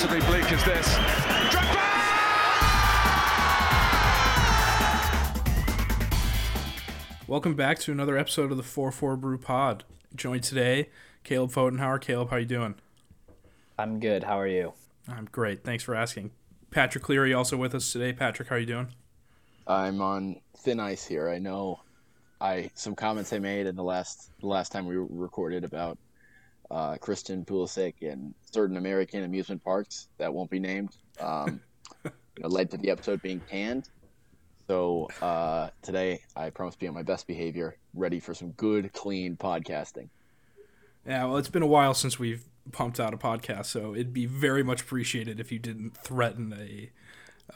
possibly bleak as this. Drogba! Welcome back to another episode of the 4-4 Brew Pod. Joined today, Kaleb Pfotenhauer. Kaleb, how you doing? I'm good. How are you? I'm great. Thanks for asking. Patrick Cleary also with us today. Patrick, how are you doing? I'm on thin ice here. I know I some comments I made in the last the last time we recorded about uh, Christian Pulisic and certain American amusement parks that won't be named um, you know, led to the episode being canned. So uh, today I promise to be on my best behavior, ready for some good, clean podcasting. Yeah, well, it's been a while since we've pumped out a podcast, so it'd be very much appreciated if you didn't threaten a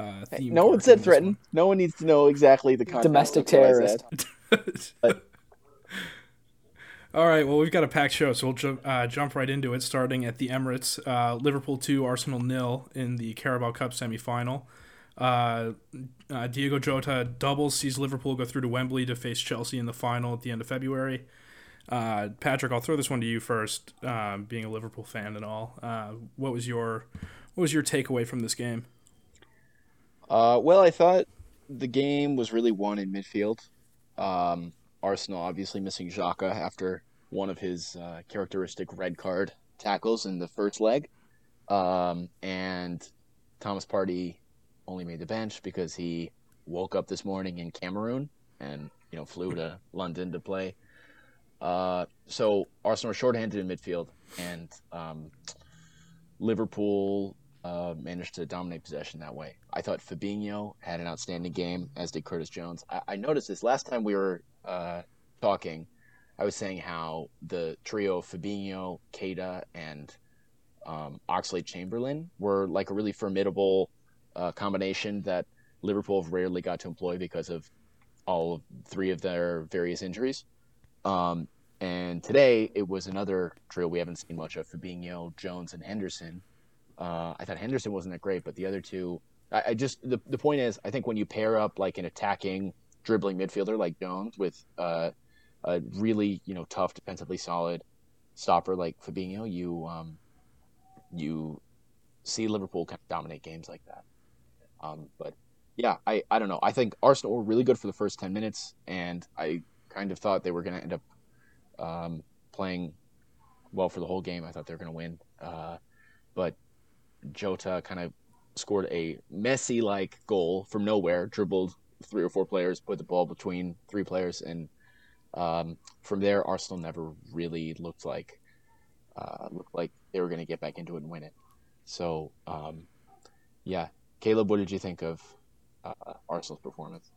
uh, theme. no one said threaten. One. No one needs to know exactly the. Domestic terrorist. All right, well, we've got a packed show, so we'll jump, uh, jump right into it, starting at the Emirates. Uh, Liverpool 2, Arsenal nil in the Carabao Cup semifinal. Uh, uh, Diogo Jota doubles sees Liverpool go through to Wembley to face Chelsea in the final at the end of February. Uh, Patrick, I'll throw this one to you first. Uh, being a Liverpool fan and all, what was your what was your takeaway from this game? Well, I thought the game was really won in midfield. Um, Arsenal obviously missing Xhaka after one of his uh, characteristic red card tackles in the first leg, um, and Thomas Partey only made the bench because he woke up this morning in Cameroon and you know flew to London to play. Uh, so Arsenal are shorthanded in midfield, and um, Liverpool uh, managed to dominate possession that way. I thought Fabinho had an outstanding game, as did Curtis Jones. I, I noticed this last time we were uh, talking. I was saying how the trio of Fabinho, Keita, and um, Oxlade Chamberlain were like a really formidable uh, combination that Liverpool have rarely got to employ because of all three of their various injuries. Um, and today it was another trio we haven't seen much of: Fabinho, Jones, and Henderson. Uh, I thought Henderson wasn't that great, but the other two, I, I, just the the point is, I think when you pair up like an attacking, dribbling midfielder like Jones with uh, a really you know tough, defensively solid stopper like Fabinho, you um, you see Liverpool kind of dominate games like that. Um, but yeah, I, I don't know. I think Arsenal were really good for the first 10 minutes, and I kind of thought they were going to end up um, playing well for the whole game. I thought they were going to win. Uh, but Jota kind of scored a Messi like goal from nowhere, dribbled three or four players, put the ball between three players, and um, from there, Arsenal never really looked like uh, looked like they were going to get back into it and win it. So, um, yeah, Kaleb, what did you think of uh, Arsenal's performance?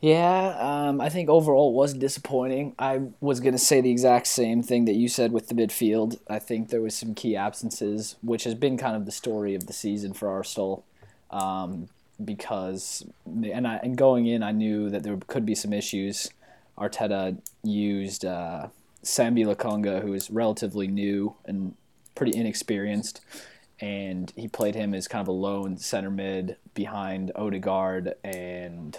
Yeah, um, I think overall it was disappointing. I was going to say the exact same thing that you said with the midfield. I think there was some key absences, which has been kind of the story of the season for Arsenal. Um, because and I, and going in, I knew that there could be some issues. Arteta used uh, Sambi Lokonga, who is relatively new and pretty inexperienced, and he played him as kind of a lone center mid behind Odegaard and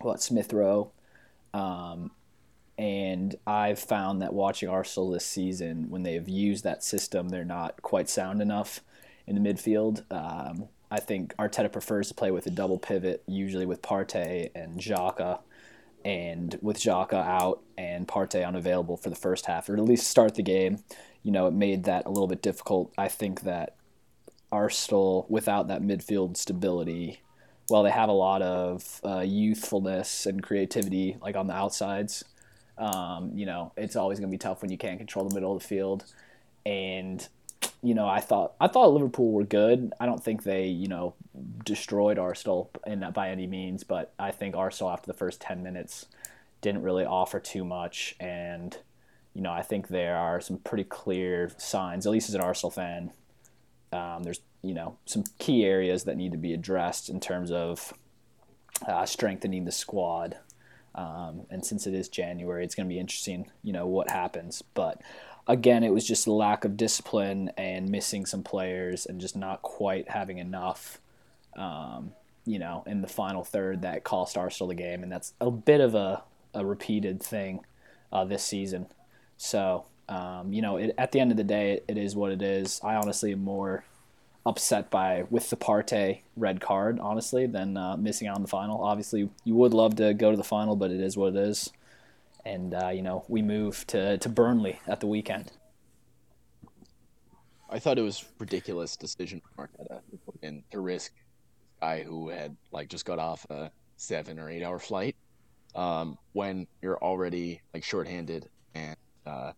what Smith Rowe. Um, and I've found that watching Arsenal this season, when they've used that system, they're not quite sound enough in the midfield. Um, I think Arteta prefers to play with a double pivot, usually with Partey and Xhaka, and with Xhaka out and Partey unavailable for the first half, or at least start the game. You know, it made that a little bit difficult. I think that Arsenal without that midfield stability. While they have a lot of uh, youthfulness and creativity, like on the outsides, um, you know it's always going to be tough when you can't control the middle of the field. And you know, I thought I thought Liverpool were good. I don't think they, you know, destroyed Arsenal in by any means, but I think Arsenal after the first ten minutes didn't really offer too much, and you know, I think there are some pretty clear signs, at least as an Arsenal fan, um, there's you know some key areas that need to be addressed in terms of uh, strengthening the squad. Um, and since it is January, it's going to be interesting, you know, what happens. But again, it was just lack of discipline and missing some players and just not quite having enough, um, you know, in the final third that cost Arsenal the game. And that's a bit of a, a repeated thing uh, this season. So Um, you know, it, at the end of the day, it, it is what it is. I honestly am more upset by with the Partey red card, honestly, than uh, missing out on the final. Obviously, you would love to go to the final, but it is what it is. And uh, you know, we move to to Burnley at the weekend. I thought it was ridiculous decision for Arteta to risk guy who had like just got off a seven or eight hour flight um, when you're already like shorthanded and uh,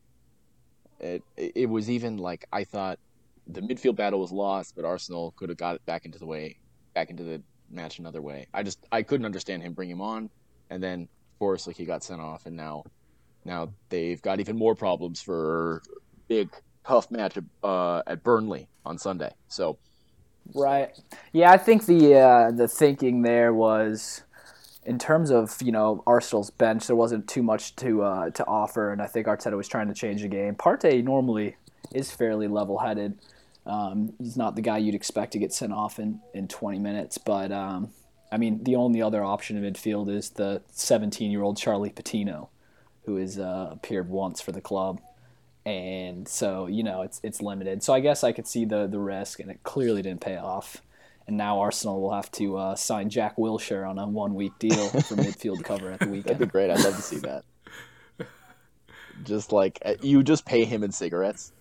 it it was even like I thought the midfield battle was lost, but Arsenal could have got it back into the way, back into the match another way. I just I couldn't understand him bring him on, and then course like he got sent off, and now now they've got even more problems for big tough match uh, at Burnley on Sunday. So right, yeah, I think the uh, the thinking there was. In terms of you know Arsenal's bench, there wasn't too much to uh, to offer, and I think Arteta was trying to change the game. Partey normally is fairly level-headed, um, he's not the guy you'd expect to get sent off in, in 20 minutes, but um, I mean, the only other option in midfield is the 17 year old Charlie Patino, who has uh, appeared once for the club. And so, you know, it's it's limited. So I guess I could see the, the risk, and it clearly didn't pay off. And now Arsenal will have to uh, sign Jack Wilshere on a one week deal for midfield cover at the weekend. That'd be great. I'd love to see that. Just like uh, you just pay him in cigarettes.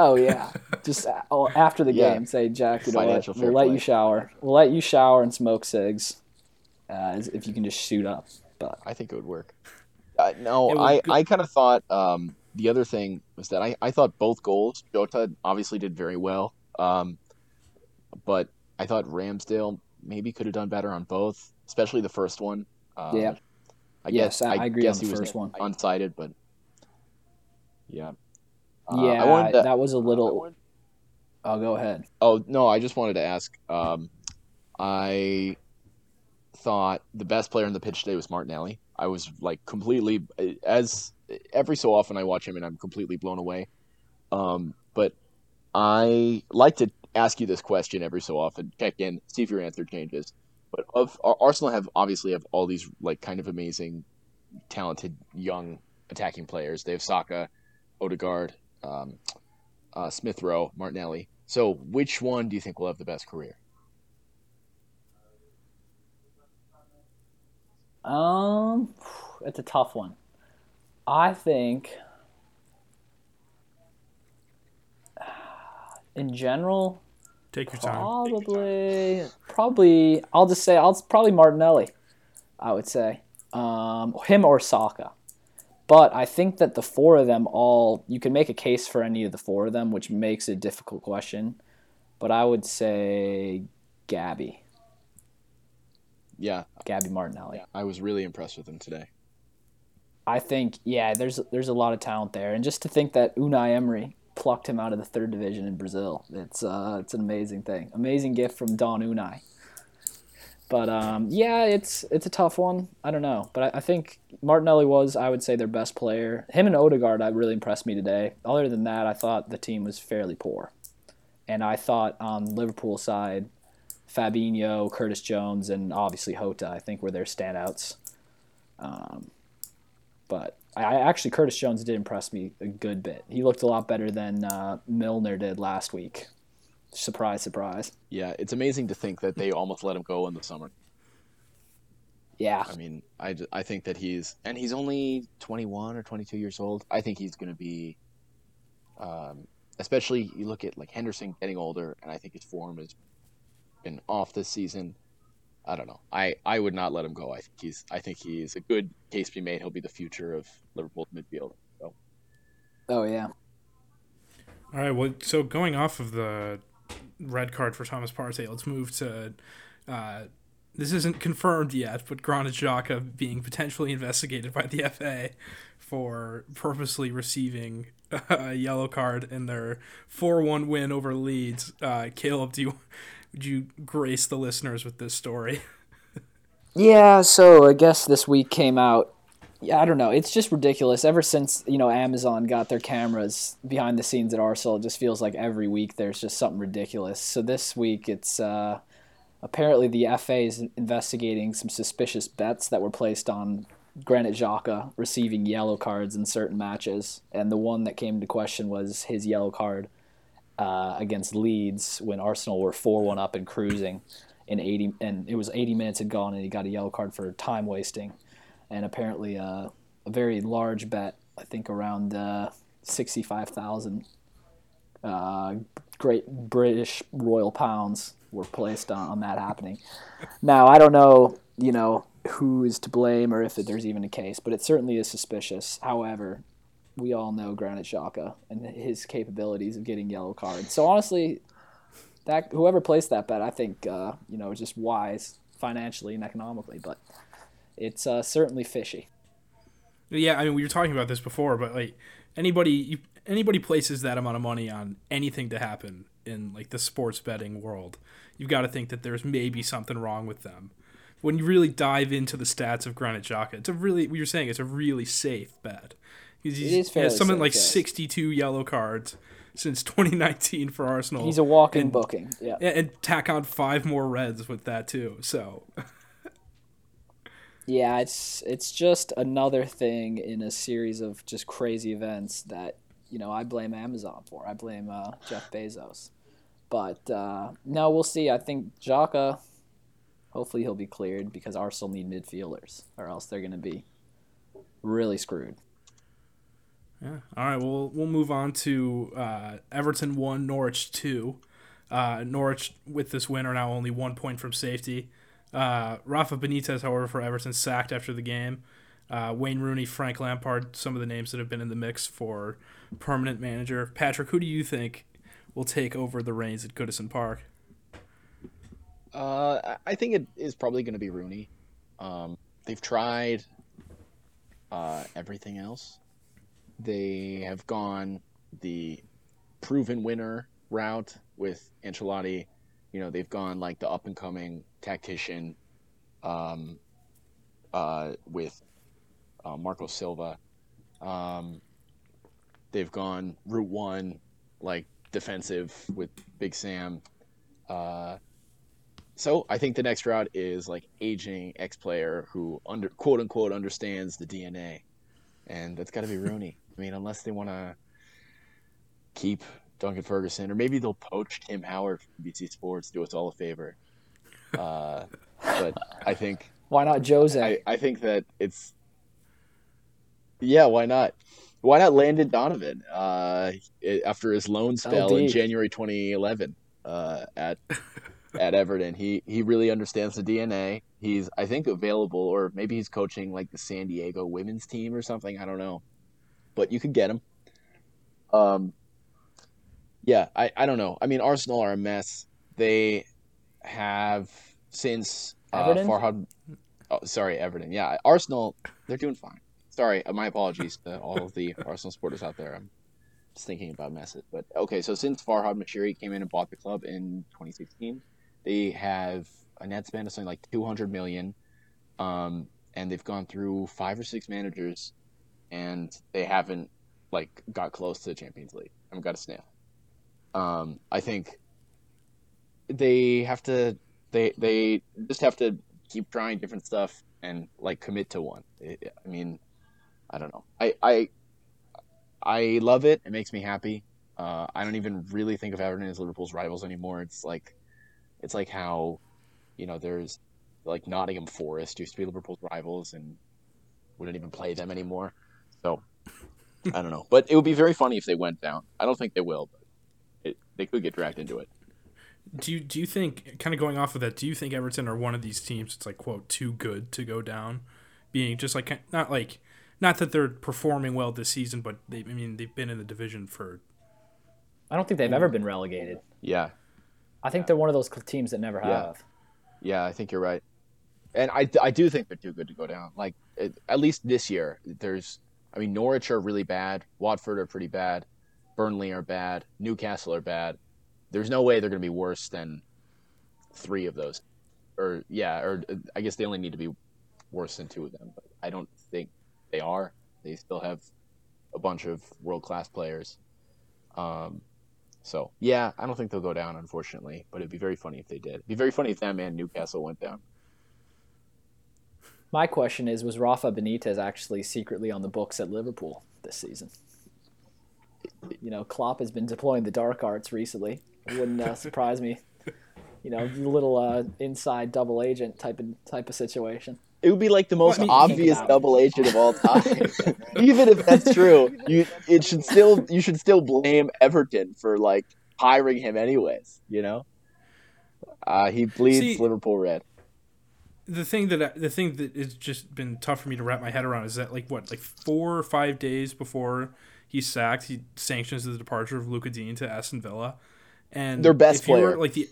Oh yeah, just uh, after the yeah. game, say Jack, you know what? We'll let play. you shower. We'll let you shower and smoke cigs, uh, if you can just shoot up. But I think it would work. Uh, no, I, I kind of thought um, the other thing was that I, I thought both goals, Jota obviously did very well, um, but I thought Ramsdale maybe could have done better on both, especially the first one. Uh, yeah. I yes, guess, I, I agree guess on the first one. Unsighted, but yeah. Uh, yeah, to, that was a little. I'll oh, go ahead. Oh no, I just wanted to ask. Um, I thought the best player in the pitch today was Martinelli. I was like completely as every so often I watch him and I'm completely blown away. Um, but I like to ask you this question every so often, check in, see if your answer changes. But of Arsenal have obviously have all these like kind of amazing, talented young attacking players. They have Saka, Odegaard, um, uh, Smith Rowe, Martinelli. So, which one do you think will have the best career? Um, it's a tough one. I think, in general, take your time. Probably, probably. I'll just say I'll probably Martinelli. I would say, um, him or Saka. But I think that the four of them all, you can make a case for any of the four of them, which makes it a difficult question. But I would say Gabby. Yeah. Gabby Martinelli. Yeah, I was really impressed with him today. I think, yeah, there's there's a lot of talent there. And just to think that Unai Emery plucked him out of the third division in Brazil, it's uh, it's an amazing thing. Amazing gift from Don Unai. But um, yeah, it's it's a tough one. I don't know, but I, I, think Martinelli was, I would say, their best player. Him and Odegaard, I really impressed me today. Other than that, I thought the team was fairly poor, and I thought on Liverpool side, Fabinho, Curtis Jones, and obviously Jota, I think were their standouts. Um, but I actually Curtis Jones did impress me a good bit. He looked a lot better than uh, Milner did last week. Surprise, surprise. Yeah, it's amazing to think that they almost let him go in the summer. Yeah. I mean, I, I think that he's, and he's only 21 or 22 years old. I think he's going to be, um, especially you look at like Henderson getting older, and I think his form has been off this season. I don't know. I, I would not let him go. I think he's I think he's a good case to be made. He'll be the future of Liverpool's midfield. So. Oh yeah. All right. Well, so going off of the red card for Thomas Partey. Let's move to. Uh, this isn't confirmed yet, but Granit Xhaka being potentially investigated by the FA for purposely receiving a yellow card in their 4-1 win over Leeds. Uh, Kaleb, do you would you grace the listeners with this story? yeah, so I guess this week came out yeah, I don't know. It's just ridiculous. Ever since you know Amazon got their cameras behind the scenes at Arsenal, it just feels like every week there's just something ridiculous. So this week it's uh, apparently the FA is investigating some suspicious bets that were placed on Granit Xhaka receiving yellow cards in certain matches, and the one that came to question was his yellow card uh, against Leeds when Arsenal were four one up and cruising in eighty, and it was eighty minutes had gone, and he got a yellow card for time wasting, and apparently uh, a very large bet, I think around uh, sixty five thousand uh, great British royal pounds were placed on, on that happening. Now I don't know, you know, who is to blame or if there's even a case, but it certainly is suspicious. However, we all know Granit Xhaka and his capabilities of getting yellow cards. So honestly, that whoever placed that bet, I think uh, you know, was just wise financially and economically, but it's uh, certainly fishy. Yeah, I mean, we were talking about this before, but like anybody, you, anybody places that amount of money on anything to happen in like the sports betting world, you've got to think that there's maybe something wrong with them. When you really dive into the stats of Granit Xhaka, it's a really, what you're saying, it's a really safe bet. He's, It is he has something safe, like yes. 62 yellow cards since 2019 for Arsenal. He's a walking And- booking. Yeah, and tack on five more reds with that too. So Yeah, it's it's just another thing in a series of just crazy events that you know I blame Amazon for. I blame uh, Jeff Bezos, but uh, no, we'll see. I think Xhaka, hopefully he'll be cleared because Arsenal need midfielders, or else they're going to be really screwed. Yeah. All right. Well, we'll move on to uh, Everton one, Norwich two. Uh, Norwich with this win are now only one point from safety. Uh, Rafa Benitez, however, for Everton sacked after the game. Uh, Wayne Rooney, Frank Lampard, some of the names that have been in the mix for permanent manager. Patrick, who do you think will take over the reins at Goodison Park? Uh, I- think it is probably going to be Rooney. Um, they've tried uh, everything else. They have gone the proven winner route with Ancelotti. You know, they've gone like the up and coming tactician um, uh, with uh, Marco Silva. Um, they've gone route one, like defensive with Big Sam. Uh, so I think the next route is like aging ex player who under quote unquote understands the DNA, and that's got to be Rooney. I mean, unless they want to keep Duncan Ferguson, or maybe they'll poach Tim Howard from BC Sports, do us all a favor. Uh, but I think Why not Jose? I, I think that it's yeah, why not? Why not Landon Donovan uh, after his loan spell in January 2011 uh, at at Everton? He he really understands the DNA. He's I think available, or maybe he's coaching like the San Diego women's team or something. I don't know, but you could get him. Um, yeah, I I don't know. I mean, Arsenal are a mess. They have since uh? Farhad. Oh, sorry, Everton. Yeah, Arsenal. They're doing fine. Sorry, uh, my apologies to all of the Arsenal supporters out there. I'm just thinking about messes. But okay, so since Farhad Moshiri came in and bought the club in 2016, they have a net spend of something like 200 million, um, and they've gone through five or six managers, and they haven't like got close to the Champions League. I haven't got a sniff. Um, I think they have to they they just have to keep trying different stuff and like commit to one. I mean, I don't know. I I I love it. It makes me happy. Uh, I don't even really think of Everton as Liverpool's rivals anymore. It's like it's like how you know there's like Nottingham Forest used to be Liverpool's rivals and wouldn't even play them anymore. So I don't know, but it would be very funny if they went down. I don't think they will, but it, they could get dragged into it. Do you do you think kind of going off of that? Do you think Everton are one of these teams It's like quote too good to go down, being just like not like not that they're performing well this season, but they I mean they've been in the division for I don't think they've ever been relegated. Yeah, I think they're one of those teams that never Yeah. have. Yeah, I think you're right, and I I do think they're too good to go down. Like at least this year, there's I mean Norwich are really bad, Watford are pretty bad, Burnley are bad, Newcastle are bad. There's no way they're going to be worse than three of those, or yeah, or I guess they only need to be worse than two of them. But I don't think they are. They still have a bunch of world class players. Um, so yeah, I don't think they'll go down, unfortunately. But it'd be very funny if they did. It'd be very funny if them and Newcastle went down. My question is: Was Rafa Benitez actually secretly on the books at Liverpool this season? You know, Klopp has been deploying the dark arts recently. It wouldn't uh, surprise me. You know, the little uh, inside double agent type of type of situation. It would be like the most I mean, obvious think about it. double agent of all time. Even if that's true, you it should still you should still blame Everton for like hiring him anyways. You know, uh, he bleeds See- Liverpool red. the thing that I, the thing that has just been tough for me to wrap my head around is that like what like four or five days before he's sacked, he sanctions the departure of Lucas Digne to Aston Villa, and Their best player. like the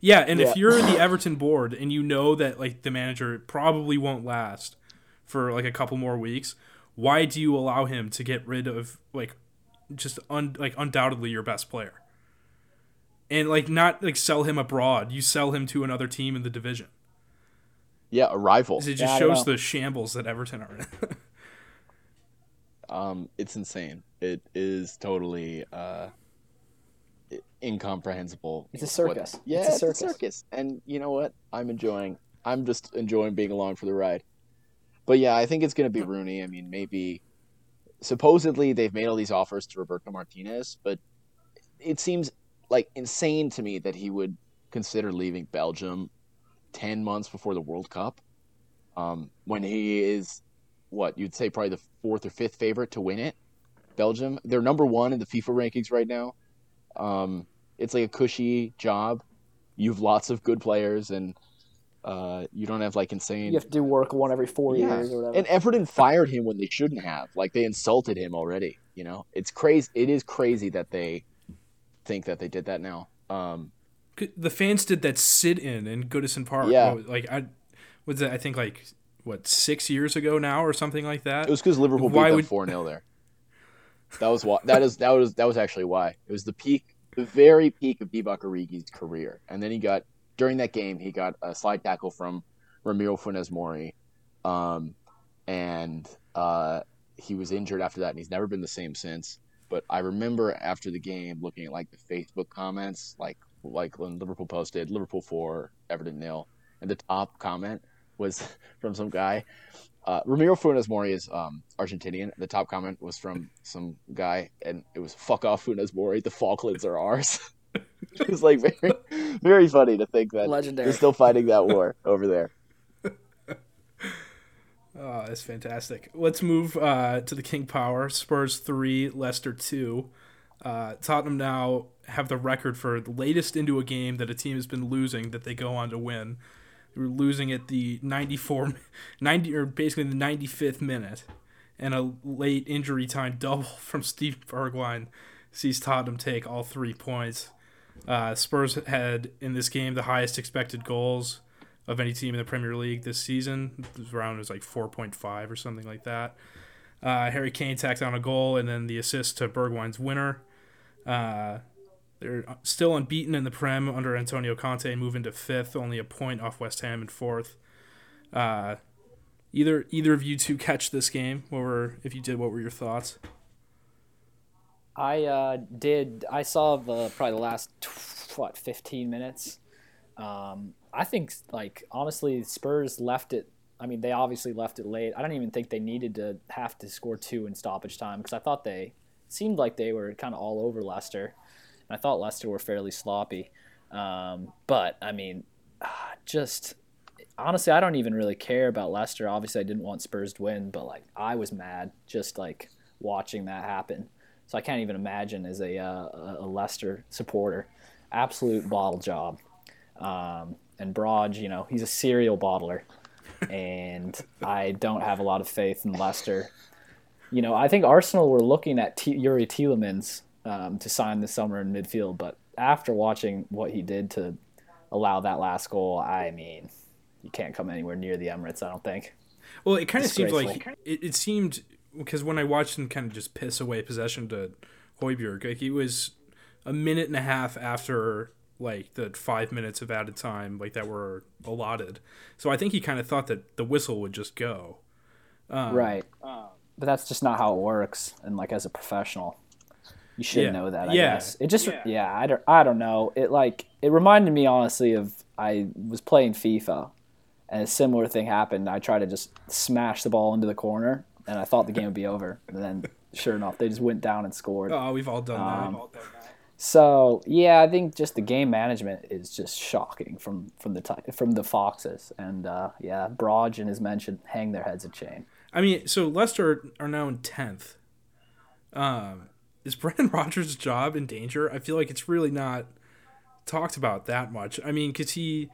yeah, and Yeah. if you're the Everton board and you know that like the manager probably won't last for like a couple more weeks, why do you allow him to get rid of like just un, like undoubtedly your best player? And like not like sell him abroad, you sell him to another team in the division. Yeah, a rival. It just don't shows the shambles that Everton are in. Um, it's insane. It is totally uh, incomprehensible. It's a what- circus. yeah, It's a it's circus. a circus. And you know what? I'm enjoying. I'm just enjoying being along for the ride. But yeah, I think it's going to be Rooney. I mean, maybe. Supposedly, they've made all these offers to Roberto Martinez, but it seems like insane to me that he would consider leaving Belgium ten months before the World Cup, um, when he is what you'd say probably the fourth or fifth favorite to win it. Belgium, they're number one in the FIFA rankings right now. Um, it's like a cushy job. You have lots of good players, and uh, you don't have like insane. You have to do work one every four Yeah. years or whatever. And Everton fired him when they shouldn't have. Like they insulted him already. You know, it's crazy. It is crazy that they think that they did that now. Um, the fans did that sit in in Goodison Park. Yeah. What, like I was that I think like what six years ago now or something like that. It was because Liverpool Why beat them would- four 0 there. That was why. That is that was that was actually why. It was the peak, the very peak of Divock Origi's career, and then he got during that game he got a slide tackle from Ramiro Funes Mori, um, and uh, he was injured after that, and he's never been the same since. But I remember after the game looking at like the Facebook comments, like like when Liverpool posted Liverpool four, Everton nil, and the top comment was from some guy. Uh, Ramiro Funes Mori is um, Argentinian. The top comment was from some guy, and it was "fuck off, Funes Mori. The Falklands are ours." it was like very, very funny to think that Legendary. they're still fighting that war over there. Oh, that's fantastic. Let's move uh, to the King Power. Spurs three, Leicester two. Uh, Tottenham now have the record for the latest into a game that a team has been losing that they go on to win. Were losing at the 94, 90 or basically the 95th minute, and a late injury time double from Steve Bergwijn sees Tottenham take all three points. Uh, Spurs had in this game the highest expected goals of any team in the Premier League this season. This round was like 4.5 or something like that. Uh, Harry Kane tacked on a goal and then the assist to Bergwijn's winner. Uh, they're still unbeaten in the Prem under Antonio Conte, moving to fifth, only a point off West Ham in fourth. Uh, either either of you two catch this game? What were if you did? What were your thoughts? I uh, did. I saw the probably the last what fifteen minutes. Um, I think like honestly, Spurs left it. I mean, they obviously left it late. I don't even think they needed to have to score two in stoppage time because I thought they seemed like they were kind of all over Leicester. I thought Leicester were fairly sloppy. Um, but I mean, ah, just honestly, I don't even really care about Leicester. Obviously, I didn't want Spurs to win, but like I was mad just like watching that happen. So I can't even imagine as a uh, a Leicester supporter, absolute bottle job. Um, and Broad, you know, he's a serial bottler, and I don't have a lot of faith in Leicester. You know, I think Arsenal were looking at T- Yuri Tielemans um, to sign this summer in midfield, but after watching what he did to allow that last goal, I mean, you can't come anywhere near the Emirates. I don't think. Well, it kind of seemed like it, it seemed because when I watched him kind of just piss away possession to Højbjerg, like it was a minute and a half after like the five minutes of added time like that were allotted. So I think he kind of thought that the whistle would just go. Um, right. but that's just not how it works. And like as a professional, you should Yeah. know that. I Yeah. guess it just yeah. I don't I don't know. It like it reminded me honestly of I was playing FIFA, and a similar thing happened. I tried to just smash the ball into the corner, and I thought the game would be over. And then, sure enough, they just went down and scored. Oh, we've all done Um, that. So yeah, I think just the game management is just shocking from from the ti- from the Foxes, and uh, yeah, Brodge and his men should hang their heads a chain. I mean, so Leicester are now in tenth. Um, is Brendan Rodgers' job in danger? I feel like it's really not talked about that much. I mean, because he,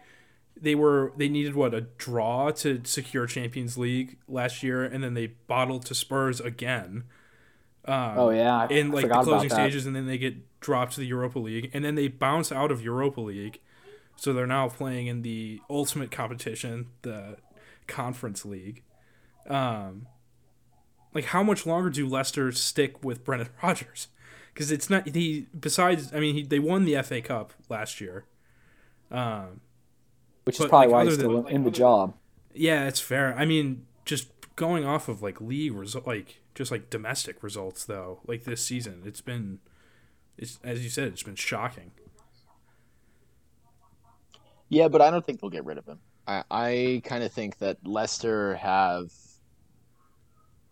they were they needed what a draw to secure Champions League last year, and then they bottled to Spurs again. Um, Oh yeah, I in like the closing stages, and then they get dropped to the Europa League, and then they bounce out of Europa League, so they're now playing in the ultimate competition, the Conference League. Um, like how much longer do Leicester stick with Brendan Rodgers? Because it's not he. Besides, I mean, he, they won the FA Cup last year. Um, which is probably like, why he's still than- in the job. yeah, it's fair. I mean, just going off of like league result, like just like domestic results though, like this season, it's been, it's as you said, it's been shocking. Yeah, but I don't think they'll get rid of him. I, I kind of think that Leicester have.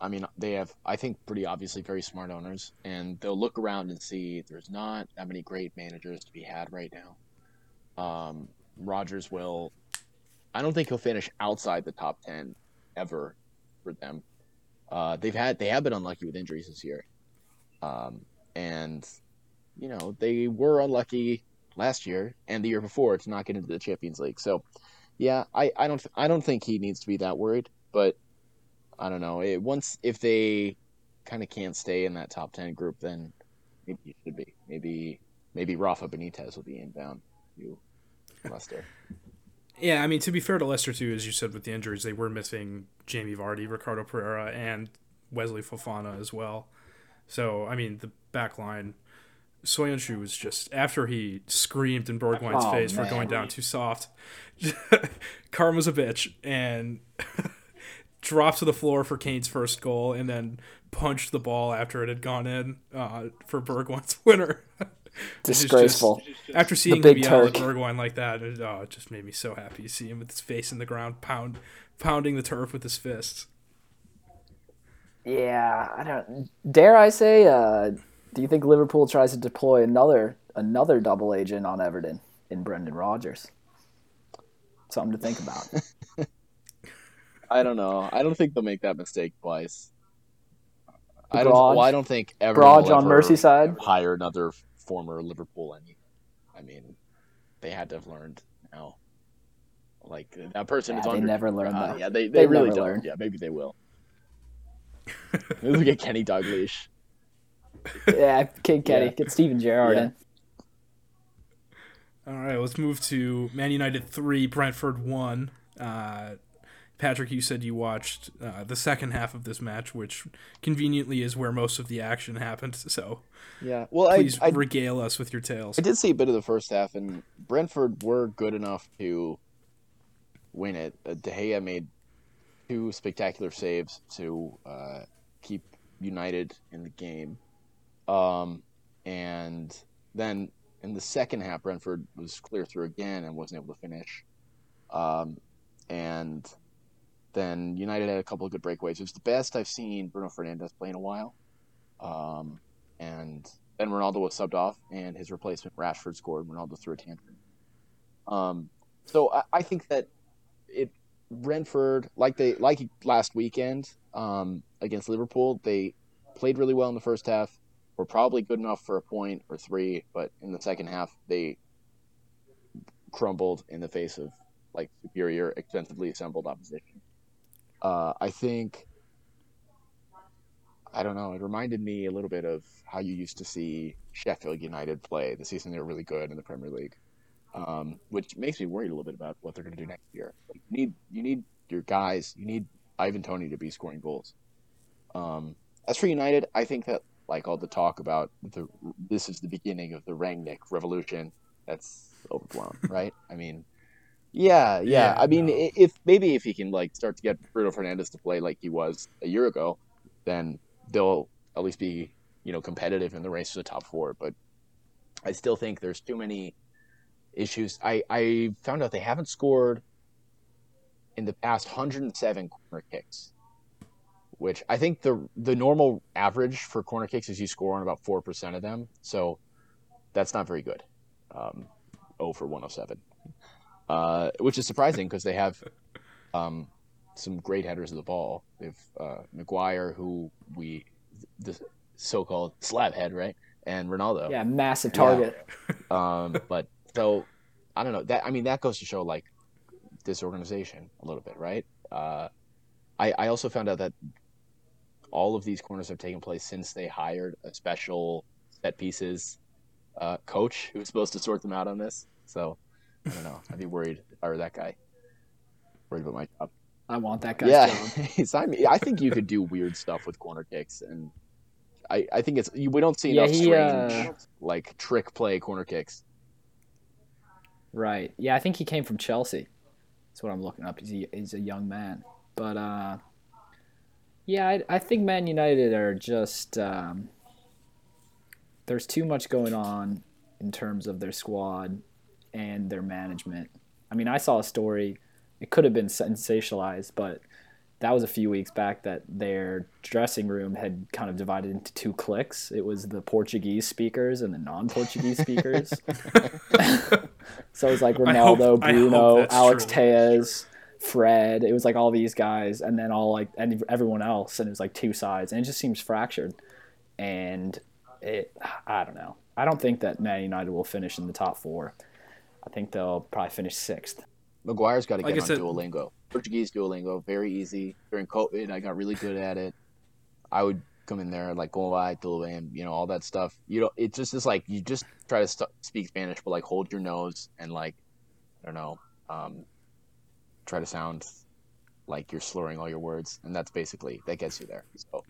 I mean, they have, I think, pretty obviously very smart owners, and they'll look around and see there's not that many great managers to be had right now. Um, Rodgers will. I don't think he'll finish outside the top ten ever for them. Uh, they've had they have been unlucky with injuries this year, um, and you know they were unlucky last year and the year before to not get into the Champions League. So, yeah, I, I don't I don't think he needs to be that worried. But I don't know. It, once if they kind of can't stay in that top ten group, then maybe you should be. Maybe maybe Rafa Benitez will be inbound. You Leicester. Yeah, I mean, to be fair to Leicester too, as you said with the injuries, they were missing Jamie Vardy, Ricardo Pereira, and Wesley Fofana as well. So I mean, the back line. Soyuncu was just after he screamed in Bergwijn's Oh, face for going down too soft. Karma's a bitch and dropped to the floor for Kane's first goal, and then punched the ball after it had gone in uh, for Bergwijn's winner. Which is just- Disgraceful. after seeing him big yell at Bergwijn like that, it, oh, it just made me so happy to see him with his face in the ground, pound, pounding the turf with his fists. Yeah, I don't. Dare I say? Uh, do you think Liverpool tries to deploy another another double agent on Everton in Brendan Rodgers? Something to think about. I don't know. I don't think they'll make that mistake twice. I don't. Braj- Well, I don't think Everton Braj will on ever Merseyside? hire another former Liverpool. Any, I mean, they had to have learned now. Like that person Yeah, is on. they under. never learn, Uh, though. yeah, they they, They really never don't. learn. Yeah, maybe they will. Maybe we get Kenny Dalglish. yeah, Kid Kenny, Yeah. get Steven Gerrard Yeah. in. All right, let's move to Man United three, Brentford one. Uh, Patrick, you said you watched uh, the second half of this match, which conveniently is where most of the action happened. So Yeah. Well, please I, I regale us with your tales. I did see a bit of the first half, and Brentford were good enough to win it. Uh, De Gea made two spectacular saves to uh, keep United in the game. Um, and then in the second half, Brentford was clear through again and wasn't able to finish. Um, and then United had a couple of good breakaways. It was the best I've seen Bruno Fernandes play in a while. Um, and then Ronaldo was subbed off, and his replacement Rashford scored. Ronaldo threw a tantrum. Um, so I, I think that it Brentford, like they like last weekend um, against Liverpool, they played really well in the first half. Were probably good enough for a point or three, but in the second half they crumbled in the face of like superior, extensively assembled opposition. Uh, I think I don't know. It reminded me a little bit of how you used to see Sheffield United play the season they were really good in the Premier League, um, which makes me worried a little bit about what they're going to do next year. Like, you need you need your guys. You need Ivan Toney to be scoring goals. Um, as for United, I think that like all the talk about the this is the beginning of the Rangnick revolution. That's overblown, right? I mean, yeah, yeah. Yeah, I mean, no. if maybe if he can like start to get Bruno Fernandes to play like he was a year ago, then they'll at least be you know competitive in the race for the top four. But I still think there's too many issues. I I found out they haven't scored in the past 107 corner kicks, which I think the the normal average for corner kicks is you score on about four percent of them. So that's not very good. Um, 0 for 107, uh, which is surprising because they have um, some great headers of the ball. They've uh, Maguire, who we the so-called slab head, right, and Ronaldo. Yeah, massive target. Um, but so I don't know. That I mean, that goes to show like disorganization a little bit, right? Uh, I I also found out that all of these corners have taken place since they hired a special set pieces uh, coach who was supposed to sort them out on this. So I don't know. I'd be worried if I were that guy. Worried about my job. I want that guy. Yeah, sign me. I think you could do weird stuff with corner kicks, and I I think it's we don't see Yeah, enough he, strange uh, like trick play corner kicks. Right. Yeah, I think he came from Chelsea. That's what I'm looking up. He's a, he's a young man. But uh, yeah, I, I think Man United are just um, there's too much going on in terms of their squad and their management. I mean, I saw a story. It could have been sensationalized, but that was a few weeks back that their dressing room had kind of divided into two cliques. It was the Portuguese speakers and the non-Portuguese speakers. so it was like Ronaldo, hope Bruno, Alex true. Telles, Fred. It was like all these guys, and then all like and everyone else, and it was like two sides, and it just seems fractured. And it, I don't know. I don't think that Man United will finish in the top four. I think they'll probably finish sixth. Maguire's got to get I on said- Duolingo. Portuguese Duolingo, very easy. During COVID, I got really good at it. I would come in there like go by, you know, all that stuff. You know, it just is like you just try to st- speak Spanish, but like hold your nose and like I don't know, um, try to sound like you're slurring all your words, and that's basically that gets you there. So.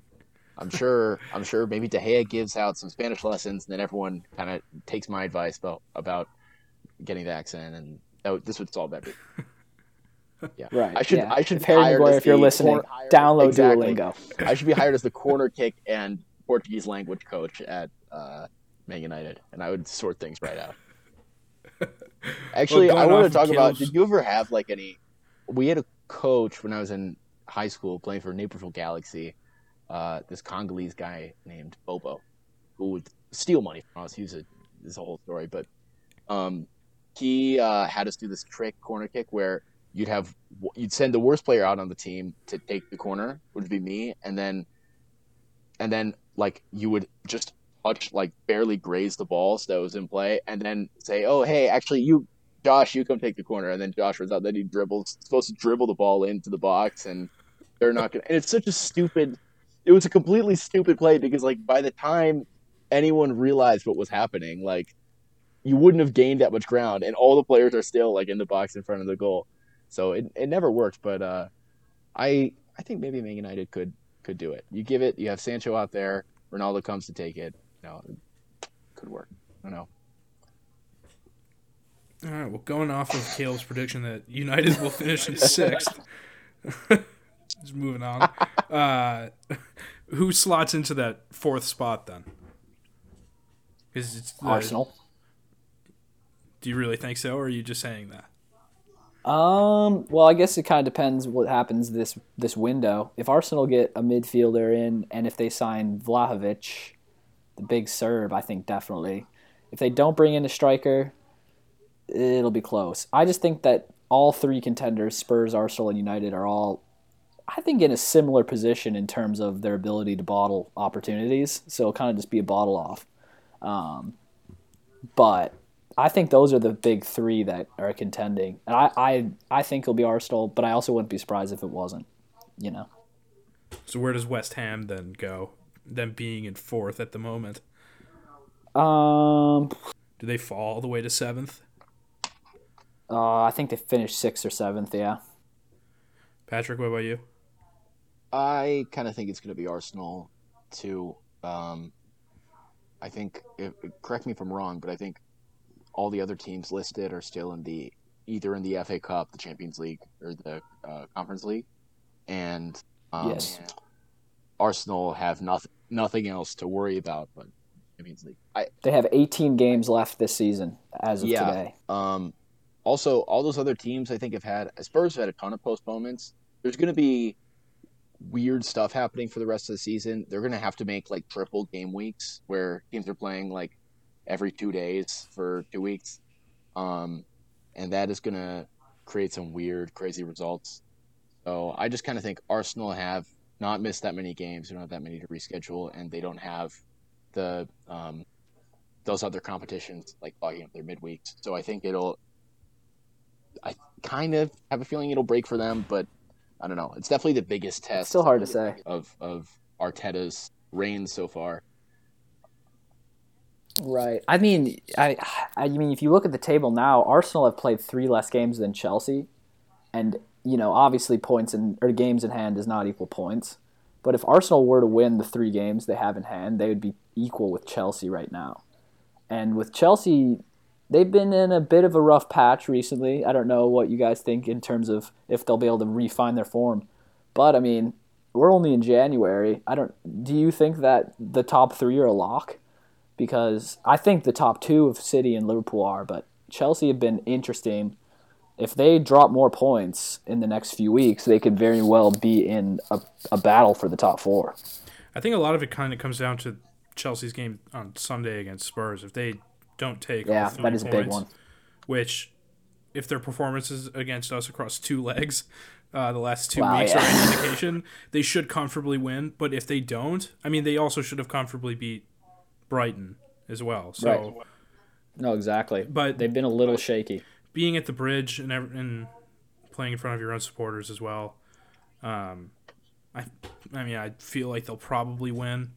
I'm sure. I'm sure. Maybe De Gea gives out some Spanish lessons, and then everyone kind of takes my advice about about getting the accent, and oh, this would solve everything. Yeah, Right. I should. yeah. I should. If Harry Maguire, if you're the listening, corner- download Exactly. Duolingo. I should be hired as the corner kick and Portuguese language coach at Man United, and I would sort things right out. Actually, Well, I want to talk of about. Did you ever have like any? We had a coach when I was in high school playing for Naperville Galaxy. Uh, this Congolese guy named Bobo, who would steal money from us. He was a this is a whole story, but um, he uh, had us do this trick corner kick where you'd have you'd send the worst player out on the team to take the corner, which would be me, and then and then like you would just touch like barely graze the ball so that was in play, and then say, "Oh, hey, actually, you, Josh, you come take the corner," and then Josh runs out. Then he dribbles, supposed to dribble the ball into the box, and they're not gonna. And it's such a stupid. It was a completely stupid play because like by the time anyone realized what was happening, like you wouldn't have gained that much ground, and all the players are still like in the box in front of the goal. So it, it never worked, but uh, I I think maybe Man United could could do it. You give it, you have Sancho out there, Ronaldo comes to take it. You know, it could work. I don't know. All right. Well, going off of Kaleb's prediction that United will finish in sixth. Just moving on. Uh, who slots into that fourth spot then? Is it the- Arsenal. Do you really think so, or are you just saying that? Um. Well, I guess it kind of depends what happens this this window. If Arsenal get a midfielder in, and if they sign Vlahovic, the big Serb, I think definitely. If they don't bring in a striker, it'll be close. I just think that all three contenders, Spurs, Arsenal, and United, are all, I think, in a similar position in terms of their ability to bottle opportunities. So it'll kind of just be a bottle off. Um, but I think those are the big three that are contending. And I, I, I think it'll be Arsenal, but I also wouldn't be surprised if it wasn't. You know. So where does West Ham then go? Them being in fourth at the moment, Um, do they fall all the way to seventh? uh, I think they finished sixth or seventh. Yeah. Patrick, what about you? I kind of think it's going to be Arsenal too. Um, I think, if, correct me if I'm wrong, but I think all the other teams listed are still in the either in the FA Cup, the Champions League, or the uh, Conference League, and um, Yes. Arsenal have nothing nothing else to worry about but Champions League. I They have 18 games left this season as of Yeah. today. um, also, all those other teams I think have had Spurs have had a ton of postponements. There's going to be weird stuff happening for the rest of the season. They're going to have to make like triple game weeks where teams are playing like every two days for two weeks, um, and that is going to create some weird, crazy results. So I just kind of think Arsenal have not missed that many games. They don't have that many to reschedule, and they don't have the um, those other competitions like clogging up their midweeks. So I think it'll. I kind of have a feeling it'll break for them, but I don't know. It's definitely the biggest test. It's still hard to say of of Arteta's reign so far. Right. I mean, I I mean, if you look at the table now, Arsenal have played three less games than Chelsea, and you know, obviously, points and or games in hand does not equal points. But if Arsenal were to win the three games they have in hand, they would be equal with Chelsea right now. And with Chelsea, they've been in a bit of a rough patch recently. I don't know what you guys think in terms of if they'll be able to refine their form. But I mean, we're only in January. I don't do you think that the top 3 are a lock? Because I think the top 2 of City and Liverpool are, but Chelsea have been interesting. If they drop more points in the next few weeks, they could very well be in a, a battle for the top 4. I think a lot of it kind of comes down to Chelsea's game on Sunday against Spurs. If they don't take yeah, that is points, a big one. Which, if their performances against us across two legs, uh, the last two Wow, weeks yeah. are an indication, they should comfortably win. But if they don't, I mean, they also should have comfortably beat Brighton as well. So Right. No, exactly. But- they've been a little shaky. being at the bridge and and playing in front of your own supporters as well. Um, I I mean I feel like they'll probably win.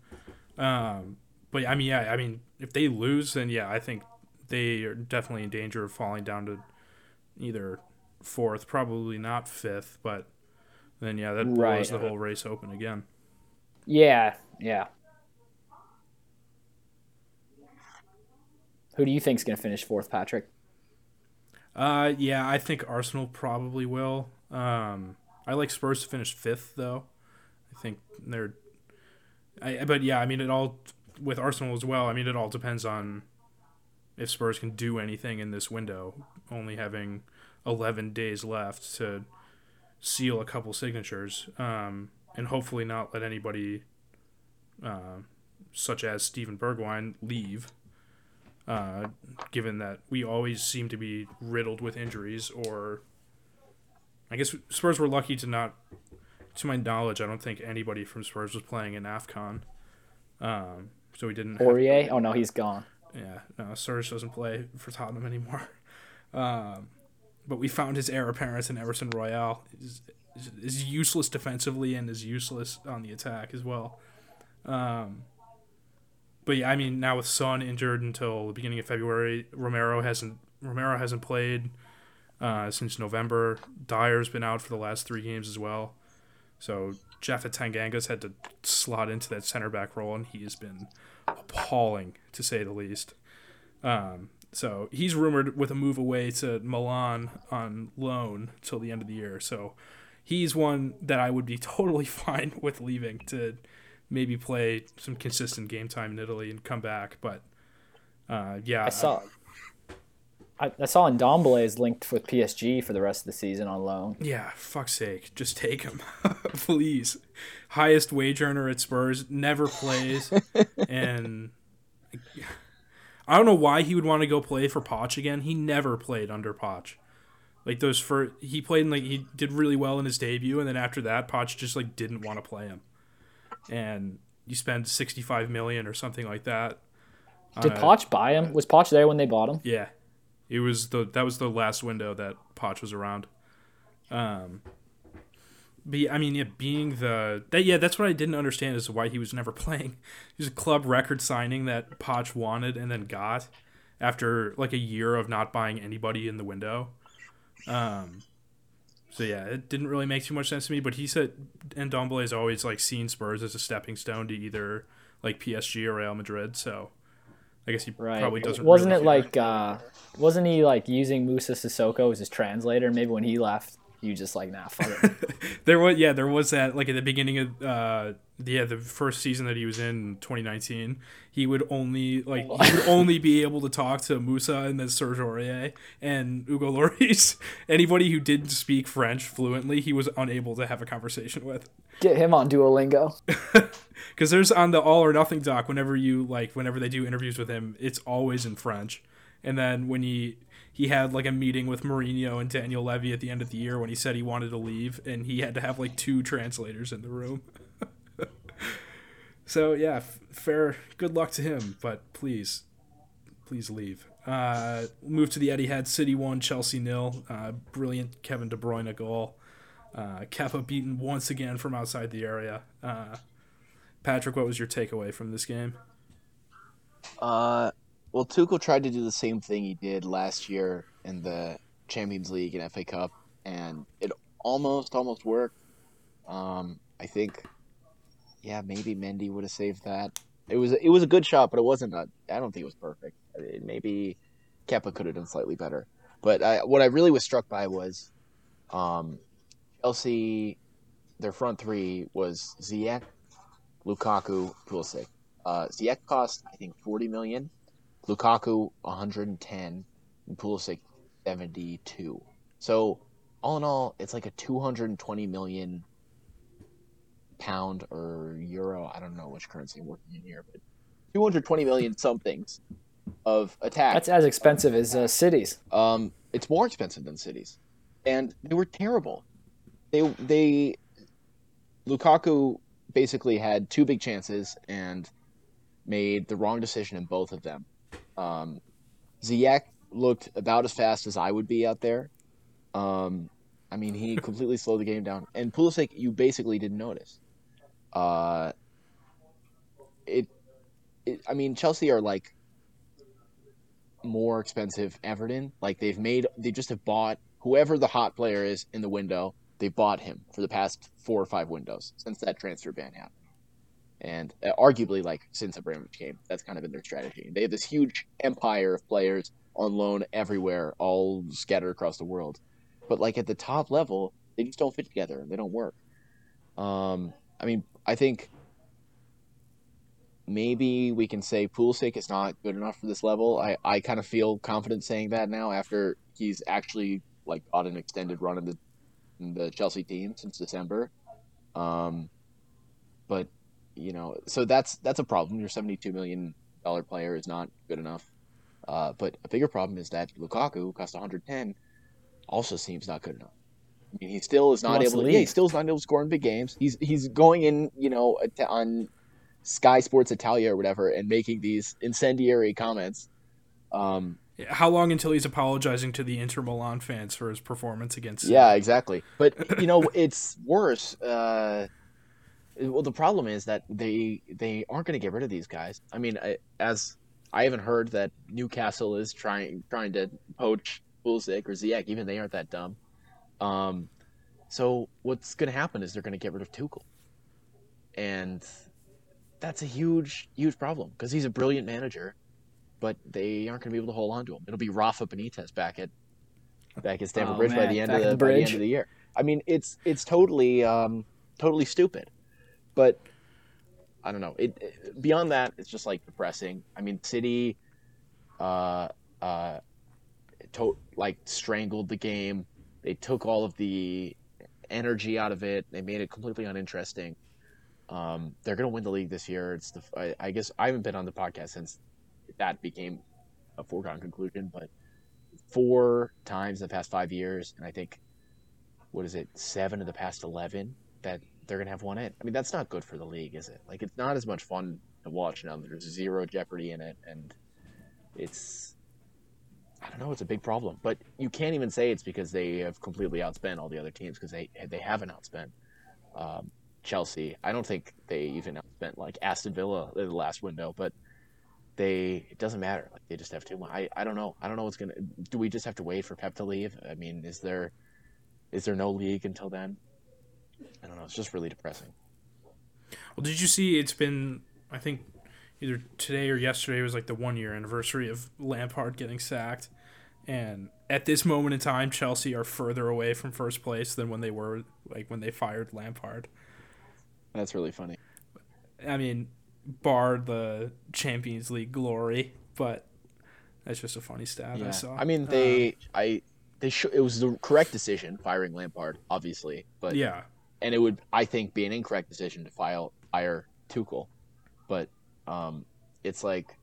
Um, but I mean yeah I mean if they lose then yeah I think they are definitely in danger of falling down to either fourth, probably not fifth, but then yeah that blows Right. the whole race open again. Yeah, yeah. Who do you think is going to finish fourth, Patrick? Uh, yeah, I think Arsenal probably will. Um, I like Spurs to finish fifth, though. I think they're. I but yeah, I mean it all with Arsenal as well. I mean it all depends on if Spurs can do anything in this window, only having eleven days left to seal a couple signatures, um, and hopefully not let anybody, uh, such as Steven Bergwijn, leave uh, given that we always seem to be riddled with injuries. Or, I guess Spurs were lucky to not, to my knowledge, I don't think anybody from Spurs was playing in Afcon. Um, so we didn't. Have, Oh no, he's gone. yeah, no, Spurs doesn't play for Tottenham anymore. Um, but we found his heir apparent in Emerson Royal. Is is useless defensively and is useless on the attack as well. Um, but yeah, I mean, now with Son injured until the beginning of February, Romero hasn't Romero hasn't played uh, since November. Dier's been out for the last three games as well. So Japhet Tanganga's had to slot into that center back role, and he has been appalling to say the least. Um, so he's rumored with a move away to Milan on loan till the end of the year. So he's one that I would be totally fine with leaving to maybe play some consistent game time in Italy and come back. But uh, yeah, I saw. I, I saw Ndombele is linked with PSG for the rest of the season on loan. Yeah, fuck's sake, just take him, please. Highest wage earner at Spurs, never plays, and I don't know why he would want to go play for Poch again. He never played under Poch. Like those for he played in like he did really well in his debut, and then after that, Poch just like didn't want to play him, and you spend sixty five million or something like that. Did Poch buy him? Was Poch there when they bought him? yeah, it was the that was the last window that Poch was around. Um, but yeah, I mean, yeah, being the that yeah, that's what I didn't understand is why he was never playing. He was a club record signing that Poch wanted and then got after like a year of not buying anybody in the window. Um, so yeah, it didn't really make too much sense to me. But he said, and Dombele has always like seen Spurs as a stepping stone to either like PSG or Real Madrid. So I guess he Right. probably doesn't. Wasn't really it care. like uh wasn't he like using Moussa Sissoko as his translator? Maybe when he left, you just like nah, fuck it. there was yeah, there was that like at the beginning of uh yeah the first season that he was in 2019. He would only like he would only be able to talk to Moussa and then Serge Aurier and Hugo Lloris. Anybody who didn't speak French fluently, he was unable to have a conversation with. Get him on Duolingo. Because there's on the All or Nothing doc, whenever you like, whenever they do interviews with him, it's always in French. And then when he he had like a meeting with Mourinho and Daniel Levy at the end of the year when he said he wanted to leave, and he had to have like two translators in the room. so yeah, f- fair. Good luck to him, but please, please leave. Uh, move to the Etihad. City one, Chelsea nil. Uh, brilliant Kevin De Bruyne goal. Uh, Kepa beaten once again from outside the area. Uh, Patrick, what was your takeaway from this game? Uh, well, Tuchel tried to do the same thing he did last year in the Champions League and FA Cup, and it almost almost worked. Um, I think, yeah, maybe Mendy would have saved that. It was it was a good shot, but it wasn't. I don't think it was perfect. I mean, maybe Kepa could have done slightly better. But I, what I really was struck by was, um, Chelsea, their front three was Ziyech, Lukaku, Pulisic. Uh, Ziyech cost I think forty million, Lukaku one hundred and ten, and Pulisic seventy two. So all in all, it's like a two hundred and twenty million pound or euro. I don't know which currency I'm working in here, but two hundred twenty million somethings of attack. That's as expensive as uh, cities. Um, it's more expensive than cities, and they were terrible. They they Lukaku basically had two big chances and made the wrong decision in both of them. Um, Ziyech looked about as fast as I would be out there. Um, I mean, he completely slowed the game down. And Pulisic, you basically didn't notice. Uh, it, it, I mean, Chelsea are like more expensive Everton. Like they've made, they just have bought whoever the hot player is in the window. They bought him for the past four or five windows since that transfer ban happened and uh, arguably like since Abramovich came, that's kind of been their strategy. They have this huge empire of players on loan everywhere, all scattered across the world. But like at the top level, they just don't fit together. They don't work. Um, I mean, I think maybe we can say Pulisic is not good enough for this level. I, I kind of feel confident saying that now after he's actually like on an extended run in the in the Chelsea team since December. Um, but you know, so that's that's a problem. Your seventy-two million dollar player is not good enough. Uh, but a bigger problem is that Lukaku, who cost one hundred ten, also seems not good enough. I mean, he still is not able. to To, yeah, he still is not able to score in big games. He's he's going in, you know, on Sky Sports Italia or whatever, and making these incendiary comments. Um, How long until he's apologizing to the Inter Milan fans for his performance against? Yeah, exactly. But you know, it's worse. Uh, well, the problem is that they they aren't going to get rid of these guys. I mean, I, as I haven't heard that Newcastle is trying trying to poach Pulisic or Ziyech. Even they aren't that dumb. Um, so what's going to happen is they're going to get rid of Tuchel, and that's a huge huge problem because he's a brilliant manager, but they aren't going to be able to hold on to him. It'll be Rafa Benitez back at back at Stamford Oh, Bridge by the end back of the, the by the end of the year. I mean, it's it's totally um, totally stupid, but I don't know. It, it- beyond that, it's just like depressing. I mean, City, uh, uh, to, like strangled the game. They took all of the energy out of it. They made it completely uninteresting. Um, they're gonna win the league this year. It's the I, I guess I haven't been on the podcast since that became a foregone conclusion, but four times in the past five years, and I think what is it, seven of the past eleven that they're gonna have one in. I mean, that's not good for the league, is it? Like, it's not as much fun to watch now. There's zero jeopardy in it, and it's I don't know, it's a big problem. But you can't even say it's because they have completely outspent all the other teams because they they haven't outspent um, Chelsea. I don't think they even outspent like Aston Villa in the last window, but they it doesn't matter. Like they just have much. I, I don't know. I don't know what's gonna. Do we just have to wait for Pep to leave? I mean, is there is there no league until then? I don't know. It's just really depressing. Well, did you see? It's been I think either today or yesterday was like the one year anniversary of Lampard getting sacked, and at this moment in time, Chelsea are further away from first place than when they were like when they fired Lampard. That's really funny. I mean, bar the Champions League glory, but that's just a funny stat I saw. I mean, uh, they, I, they should. It was the correct decision firing Lampard, obviously, but yeah, and it would, I think, be an incorrect decision to file fire Tuchel, but um, it's like,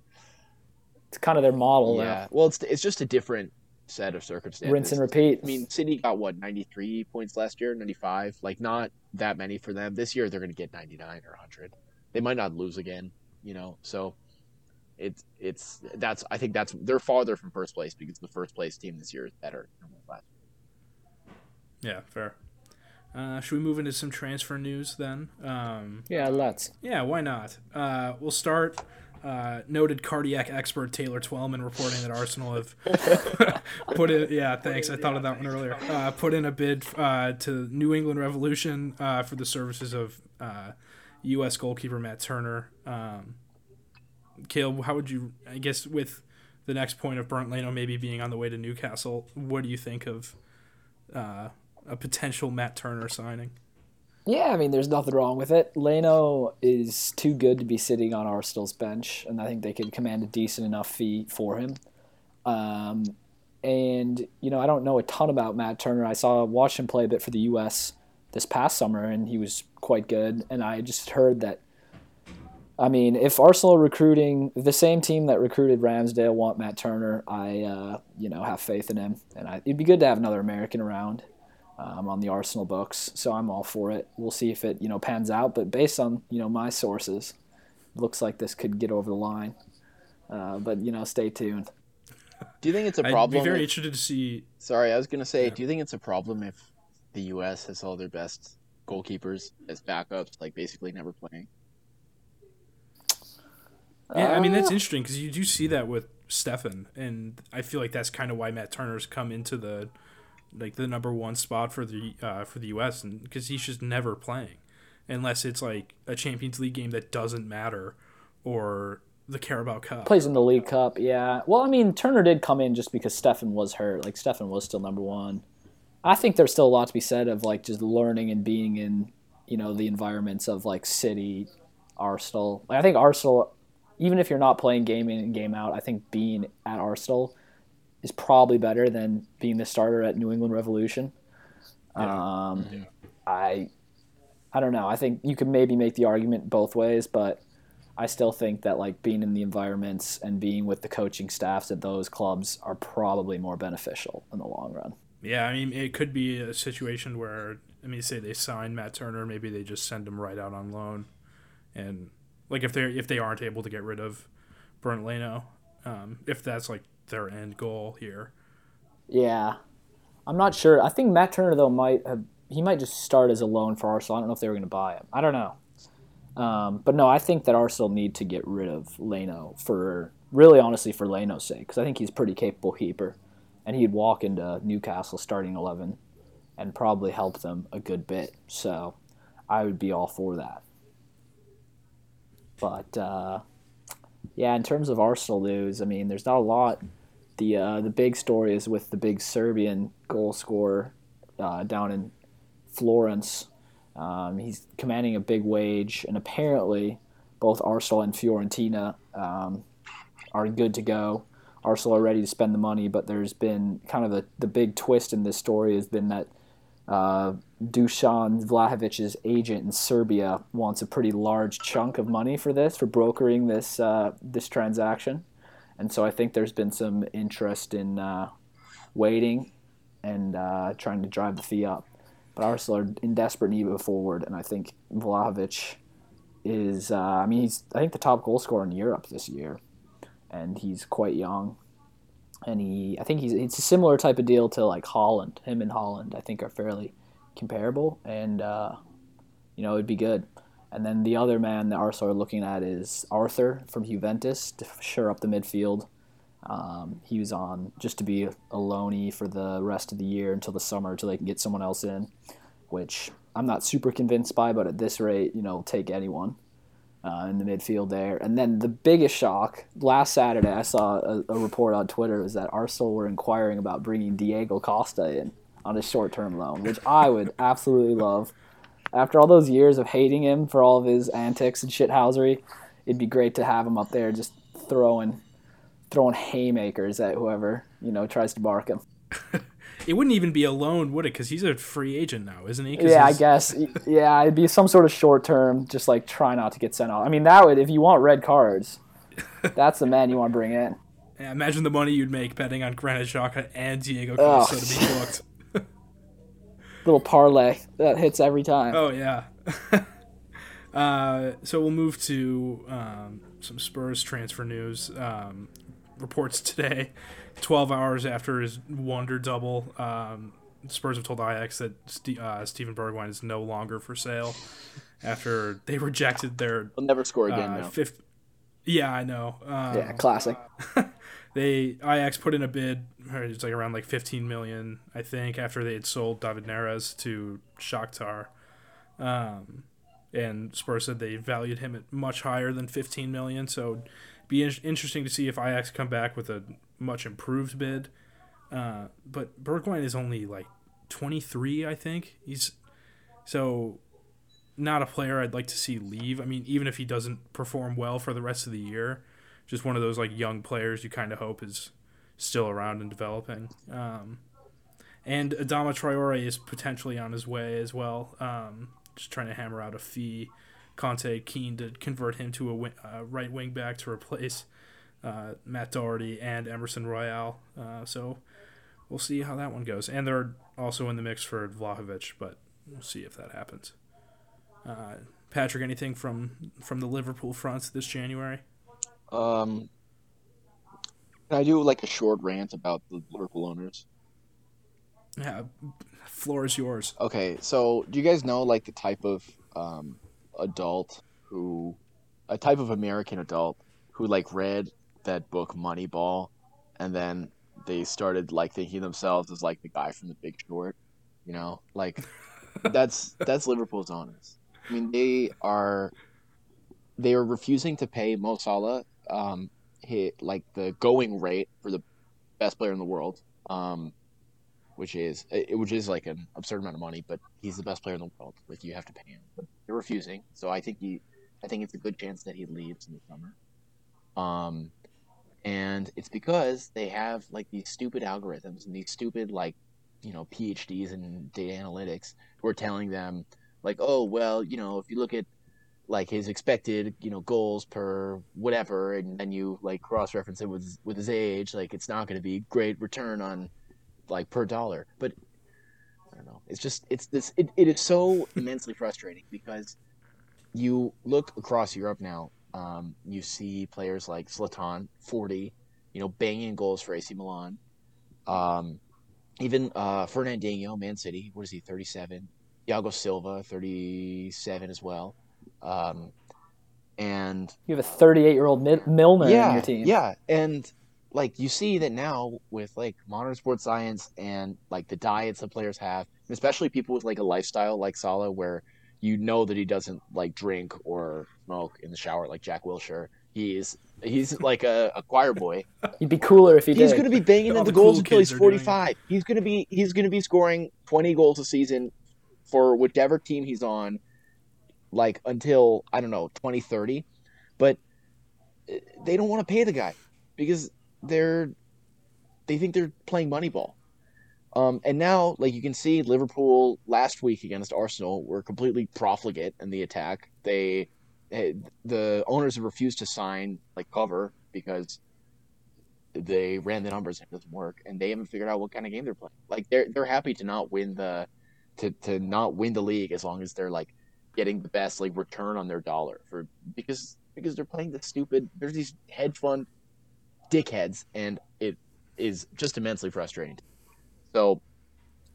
It's kind of their model yeah, well, it's it's just a different set of circumstances. Rinse and repeat. I mean, City got what ninety three points last year, ninety five. Like not that many for them. This year they're going to get ninety nine or hundred. They might not lose again, you know. So it's it's that's I think that's they're farther from first place because the first place team this year is better than last. Year. yeah, fair. Uh, should we move into some transfer news then? Um, yeah, let's. Yeah, why not? Uh, we'll start. Uh, noted cardiac expert Taylor Twellman reporting that Arsenal have put in. Yeah, thanks. I thought of that one earlier. Uh, put in a bid uh, to New England Revolution uh, for the services of uh, U.S. goalkeeper Matt Turner. Um, Kale, how would you? I guess with the next point of Bernd Leno maybe being on the way to Newcastle, what do you think of uh, a potential Matt Turner signing? Yeah, I mean, there's nothing wrong with it. Leno is too good to be sitting on Arsenal's bench, and I think they could command a decent enough fee for him. Um, and you know, I don't know a ton about Matt Turner. I saw watched him play a bit for the U.S. this past summer, and he was quite good. And I just heard that. I mean, if Arsenal recruiting the same team that recruited Ramsdale want Matt Turner, I uh, you know have faith in him, and I, it'd be good to have another American around um, on the Arsenal books. So I'm all for it. We'll see if it you know pans out. But based on you know my sources, looks like this could get over the line. Uh, but you know, stay tuned. Do you think it's a I'd be very if- interested to see sorry, I was gonna say, Yeah. do you think it's a problem if the U.S. has all their best goalkeepers as backups, like basically never playing? Yeah, I mean Uh, that's interesting because you do see that with Steffen, and I feel like that's kind of why Matt Turner's come into the like the number one spot for the uh, for the U.S. because he's just never playing, unless it's like a Champions League game that doesn't matter, or the Carabao Cup. plays in the League Cup. Yeah. Well, I mean, Turner did come in just because Steffen was hurt. Like Steffen was still number one. I think there's still a lot to be said of like just learning and being in, you know, the environments of like City, Arsenal. Like I think Arsenal, even if you're not playing game in and game out, I think being at Arsenal is probably better than being the starter at New England Revolution. Um, I, I don't know. I think you could maybe make the argument both ways, but I still think that like being in the environments and being with the coaching staffs at those clubs are probably more beneficial in the long run. Yeah, I mean it could be a situation where I mean say they sign Matt Turner, maybe they just send him right out on loan, and like if they are if they aren't able to get rid of Bernd Leno, um, if that's like their end goal here. Yeah, I'm not sure. I think Matt Turner though might have he might just start as a loan for Arsenal. I don't know if they were going to buy him. I don't know. Um, but no, I think that Arsenal need to get rid of Leno for really honestly for Leno's sake because I think he's a pretty capable keeper, and he'd walk into Newcastle starting eleven, and probably help them a good bit. So, I would be all for that. But uh, yeah, in terms of Arsenal news, I mean, there's not a lot. The uh, the big story is with the big Serbian goal scorer uh, down in Florence. Um, he's commanding a big wage, and apparently, both Arsenal and Fiorentina um, are good to go. Arsenal are ready to spend the money, but there's been kind of the, the big twist in this story has been that uh, Dusan Vlahovic's agent in Serbia wants a pretty large chunk of money for this, for brokering this uh, this transaction, and so I think there's been some interest in uh, waiting and uh, trying to drive the fee up. But Arsenal are in desperate need of a forward, and I think Vlahovic is. Uh, I mean, he's I think the top goal scorer in Europe this year, and he's quite young. And he, I think he's. It's a similar type of deal to like Haaland. Him and Haaland, I think, are fairly comparable, and uh, you know, it'd be good. And then the other man that Arsenal are looking at is Arthur from Juventus to shore up the midfield. Um, he was on just to be a loanee for the rest of the year until the summer, until they can get someone else in, which I'm not super convinced by, but at this rate, you know, take anyone. uh, in the midfield there. And then the biggest shock last Saturday, I saw a, a report on Twitter was that Arsenal were inquiring about bringing Diego Costa in on a short-term loan, which I would absolutely love. After all those years of hating him for all of his antics and shithousery, it'd be great to have him up there just throwing throwing haymakers at whoever you know tries to bark him. it wouldn't even be a loan, would it? Because he's a free agent now, isn't he? Yeah, I guess. yeah, it'd be some sort of short term, just like try not to get sent off. I mean, that would if you want red cards, that's the man you want to bring in. Yeah, imagine the money you'd make betting on Granit Xhaka and Diego Costa oh. to be booked. Little parlay that hits every time. Oh yeah. uh, so we'll move to um, some Spurs transfer news. Um, reports today 12 hours after his wonder double, um, Spurs have told Ajax that St- uh, Steven Bergwijn is no longer for sale after they rejected their. He'll never score again uh, now. Fifth, yeah, I know. Um, yeah, classic. they Ajax put in a bid. It's like around like 15 million, I think, after they had sold David Neres to Shakhtar. Um, and Spurs said they valued him at much higher than 15 million. So, be in- interesting to see if Ajax come back with a much improved bid. Uh, but Bergwijn is only like 23, I think. He's so not a player I'd like to see leave. I mean, even if he doesn't perform well for the rest of the year, just one of those like young players you kind of hope is still around and developing. Um, and Adama Traore is potentially on his way as well. Um, just trying to hammer out a fee. Conte keen to convert him to a uh, right wing back to replace uh, Matt Doherty and Emerson Royal. Uh, so we'll see how that one goes. And they're also in the mix for Vlahovic, but we'll see if that happens. Uh, Patrick, anything from from the Liverpool front this January? Um, can I do like a short rant about the Liverpool owners? Yeah, floor is yours. Okay, so do you guys know like the type of um, adult who, a type of American adult who like read that book Moneyball, and then they started like thinking themselves as like the guy from The Big Short. You know, like that's that's Liverpool's owners. I mean, they are they are refusing to pay Mo Salah um, hit like the going rate for the best player in the world, um, which is which is like an absurd amount of money, but he's the best player in the world. Like you have to pay him, but they're refusing. So I think he, I think it's a good chance that he leaves in the summer. Um, and it's because they have like these stupid algorithms and these stupid like you know phds in data analytics who are telling them like oh well you know if you look at like his expected you know goals per whatever and then you like cross reference it with with his age like it's not going to be great return on like per dollar but i don't know it's just it's this it, it is so immensely frustrating because you look across europe now um, you see players like Zlatan, 40, you know, banging goals for AC Milan. Um, even uh, Fernandinho, Man City, what is he, 37? Thiago Silva, 37 as well. Um, and you have a 38 year old Milner yeah, in your team. Yeah, and like you see that now with like modern sports science and like the diets that players have, especially people with like a lifestyle like Salah, where you know that he doesn't like drink or smoke in the shower like Jack Wilshere. He's he's like a, a choir boy. He'd be cooler if he he's did. going to be banging into goals cool until he's 45. He's going to be he's going to be scoring 20 goals a season for whichever team he's on like until I don't know 2030. But uh, they don't want to pay the guy because they're they think they're playing Moneyball. Um, and now, like you can see, Liverpool last week against Arsenal were completely profligate in the attack. They, the owners have refused to sign like cover because they ran the numbers and it doesn't work, and they haven't figured out what kind of game they're playing. Like they're they're happy to not win the, to to not win the league as long as they're like getting the best like return on their dollar for because because they're playing the stupid. There's these hedge fund dickheads, and it is just immensely frustrating. So,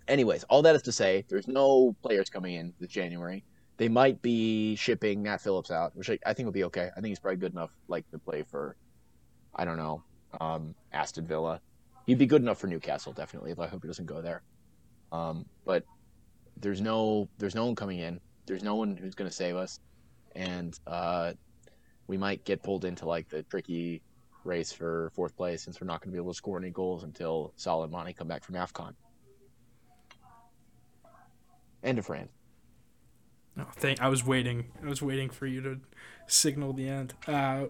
anyways, all that is to say, there's no players coming in this January. They might be shipping Nat Phillips out, which I, I think will be okay. I think he's probably good enough, like to play for, I don't know, um, Aston Villa. He'd be good enough for Newcastle, definitely. I hope he doesn't go there. Um, but there's no there's no one coming in. There's no one who's going to save us, and uh, we might get pulled into like the tricky race for fourth place since we're not going to be able to score any goals until Salah and Mane come back from AFCON. End of rant. No, thank. I was waiting. I was waiting for you to signal the end. Uh,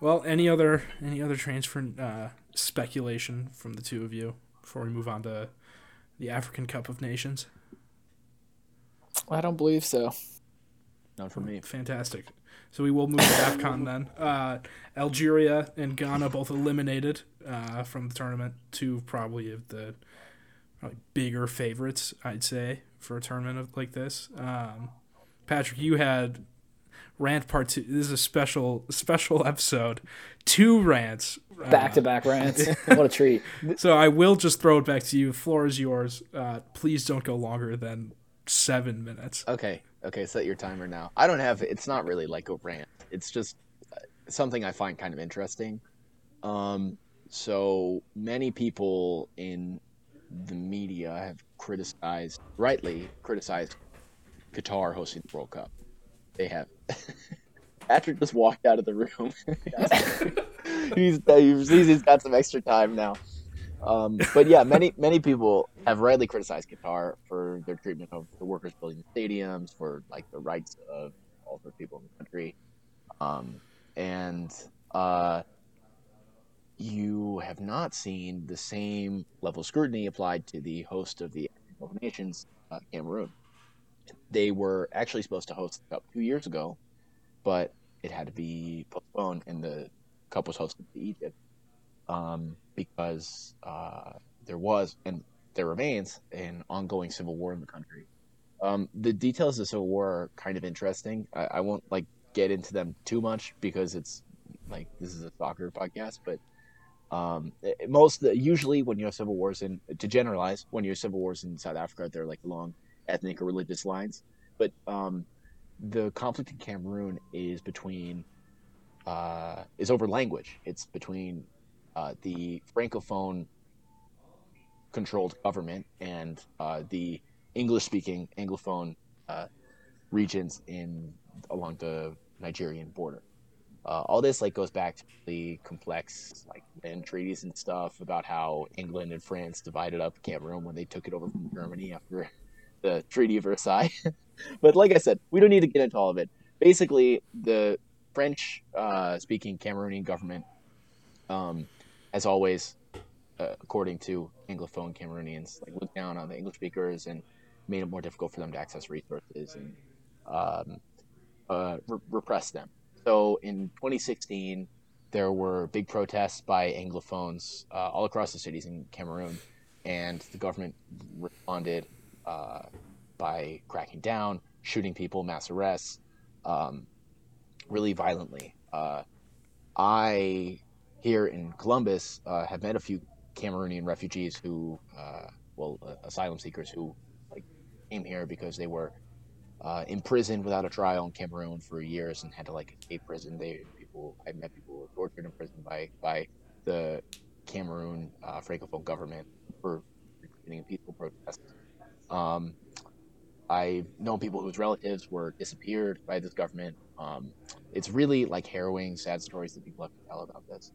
well, any other any other transfer uh, speculation from the two of you before we move on to the African Cup of Nations? I don't believe so. Not for me. Fantastic. So we will move to AFCON then. Uh, Algeria and Ghana both eliminated uh, from the tournament. Two probably of the probably bigger favorites, I'd say, for a tournament of, like this. Um, Patrick, you had rant part two. This is a special special episode. Two rants. Back to back rants. what a treat. So I will just throw it back to you. Floor is yours. Uh, please don't go longer than seven minutes. Okay, okay, set your timer now. I don't have. It's not really like a rant. It's just uh, something I find kind of interesting. Um, so many people in the media have criticized, rightly criticized, Qatar hosting the World Cup. They have. Patrick just walked out of the room. he's, he's he's got some extra time now. Um, but yeah, many many people have rightly criticized Qatar for their treatment of the workers building the stadiums, for like the rights of all the people in the country, um, and uh, you have not seen the same level of scrutiny applied to the host of the African Nations, uh, Cameroon. They were actually supposed to host the cup two years ago, but it had to be postponed, and the cup was hosted to Egypt um, because uh, there was and there remains an ongoing civil war in the country. Um, the details of the civil war are kind of interesting. I, I won't like get into them too much because it's like this is a soccer podcast, but um, most usually when you have civil wars in to generalize when you have civil wars in South Africa, they're like along ethnic or religious lines. But um, the conflict in Cameroon is between uh, is over language. It's between uh, the francophone controlled government and uh, the English speaking anglophone uh, regions in along the Nigerian border. Uh, all this like goes back to the complex like land treaties and stuff about how England and France divided up Cameroon when they took it over from Germany after the Treaty of Versailles. but like I said, we don't need to get into all of it. Basically, the French uh, speaking Cameroonian government, um, as always, uh, according to Anglophone Cameroonians, like looked down on the English speakers and made it more difficult for them to access resources and um, uh, re- repress them. So in 2016, there were big protests by Anglophones uh, all across the cities in Cameroon, and the government responded uh, by cracking down, shooting people, mass arrests, um, really violently. Uh, I here in Columbus uh, have met a few Cameroonian refugees who, uh, well, uh, asylum seekers who like came here because they were uh, imprisoned without a trial in Cameroon for years and had to like escape prison. They people I met people who were tortured in prison by by the Cameroon uh, francophone government for getting a peaceful protests. Um, I've known people whose relatives were disappeared by this government. Um, it's really like harrowing, sad stories that people have to tell about this.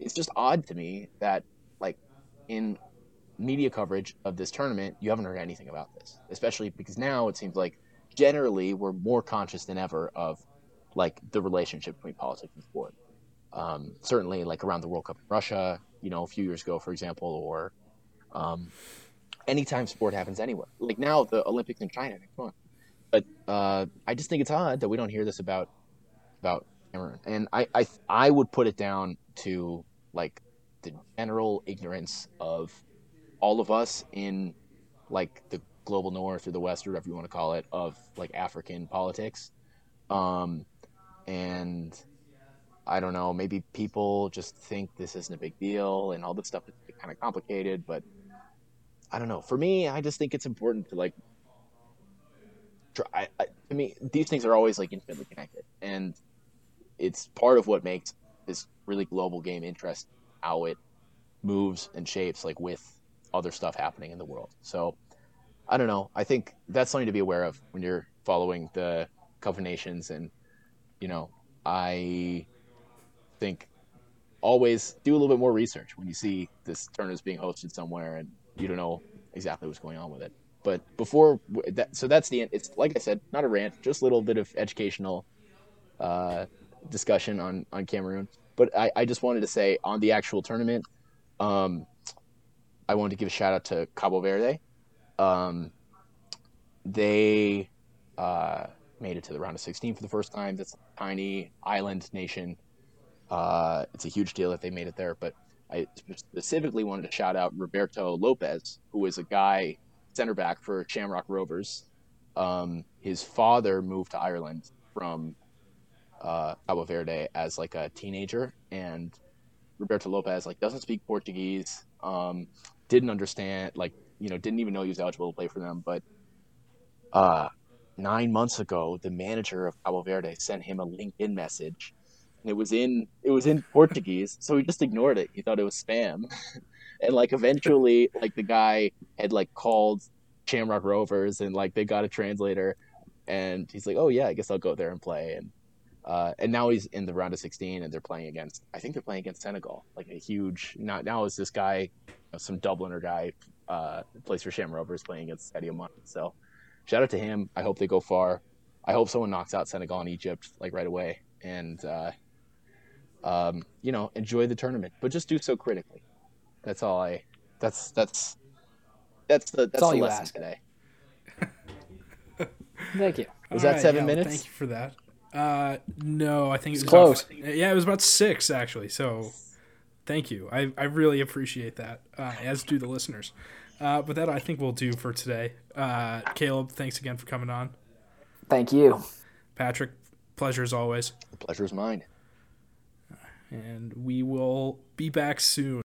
It's just odd to me that, like, in media coverage of this tournament, you haven't heard anything about this, especially because now it seems like generally we're more conscious than ever of like the relationship between politics and sport. Um, certainly, like around the World Cup in Russia, you know, a few years ago, for example, or um, anytime sport happens anywhere. Like now, the Olympics in China next month. But uh, I just think it's odd that we don't hear this about about Cameroon, and I, I I would put it down to like the general ignorance of all of us in like the global north or the west or whatever you want to call it of like African politics, um, and I don't know maybe people just think this isn't a big deal and all this stuff is kind of complicated, but I don't know. For me, I just think it's important to like try. I, to me, these things are always like intimately connected, and it's part of what makes this really global game interest how it moves and shapes like with other stuff happening in the world. So I don't know. I think that's something to be aware of when you're following the of Nations and you know I think always do a little bit more research when you see this tournament being hosted somewhere and you don't know exactly what's going on with it. But before that, so that's the end. It's like I said, not a rant, just a little bit of educational uh, discussion on on Cameroon. But I, I just wanted to say on the actual tournament, um, I wanted to give a shout out to Cabo Verde. Um, they uh, made it to the round of 16 for the first time. That's a tiny island nation. Uh, it's a huge deal that they made it there. But I specifically wanted to shout out Roberto Lopez, who is a guy center back for Shamrock Rovers. Um, his father moved to Ireland from uh, Cabo Verde as like a teenager, and Roberto Lopez like doesn't speak Portuguese, um, didn't understand, like you know, didn't even know he was eligible to play for them. But uh, nine months ago, the manager of Cabo Verde sent him a LinkedIn message, and it was in it was in Portuguese, so he just ignored it. He thought it was spam, and like eventually, like the guy had like called Shamrock Rovers, and like they got a translator, and he's like, "Oh yeah, I guess I'll go there and play." And uh, and now he's in the round of 16 and they're playing against i think they're playing against senegal like a huge not now is this guy you know, some dubliner guy uh, plays for sham rovers playing against Sadio Mane. so shout out to him i hope they go far i hope someone knocks out senegal and egypt like right away and uh, um, you know enjoy the tournament but just do so critically that's all i that's that's that's the that's, That's all the you lesson ask. today Thank you. was All that seven yeah, well, minutes Thank you for that. Uh, no, I think it was close. About, yeah, it was about six actually. So, thank you. I, I really appreciate that. Uh, as do the listeners. Uh, but that I think we'll do for today. Uh, Kaleb, thanks again for coming on. Thank you. Patrick, pleasure as always. the pleasure is mine And we will be back soon.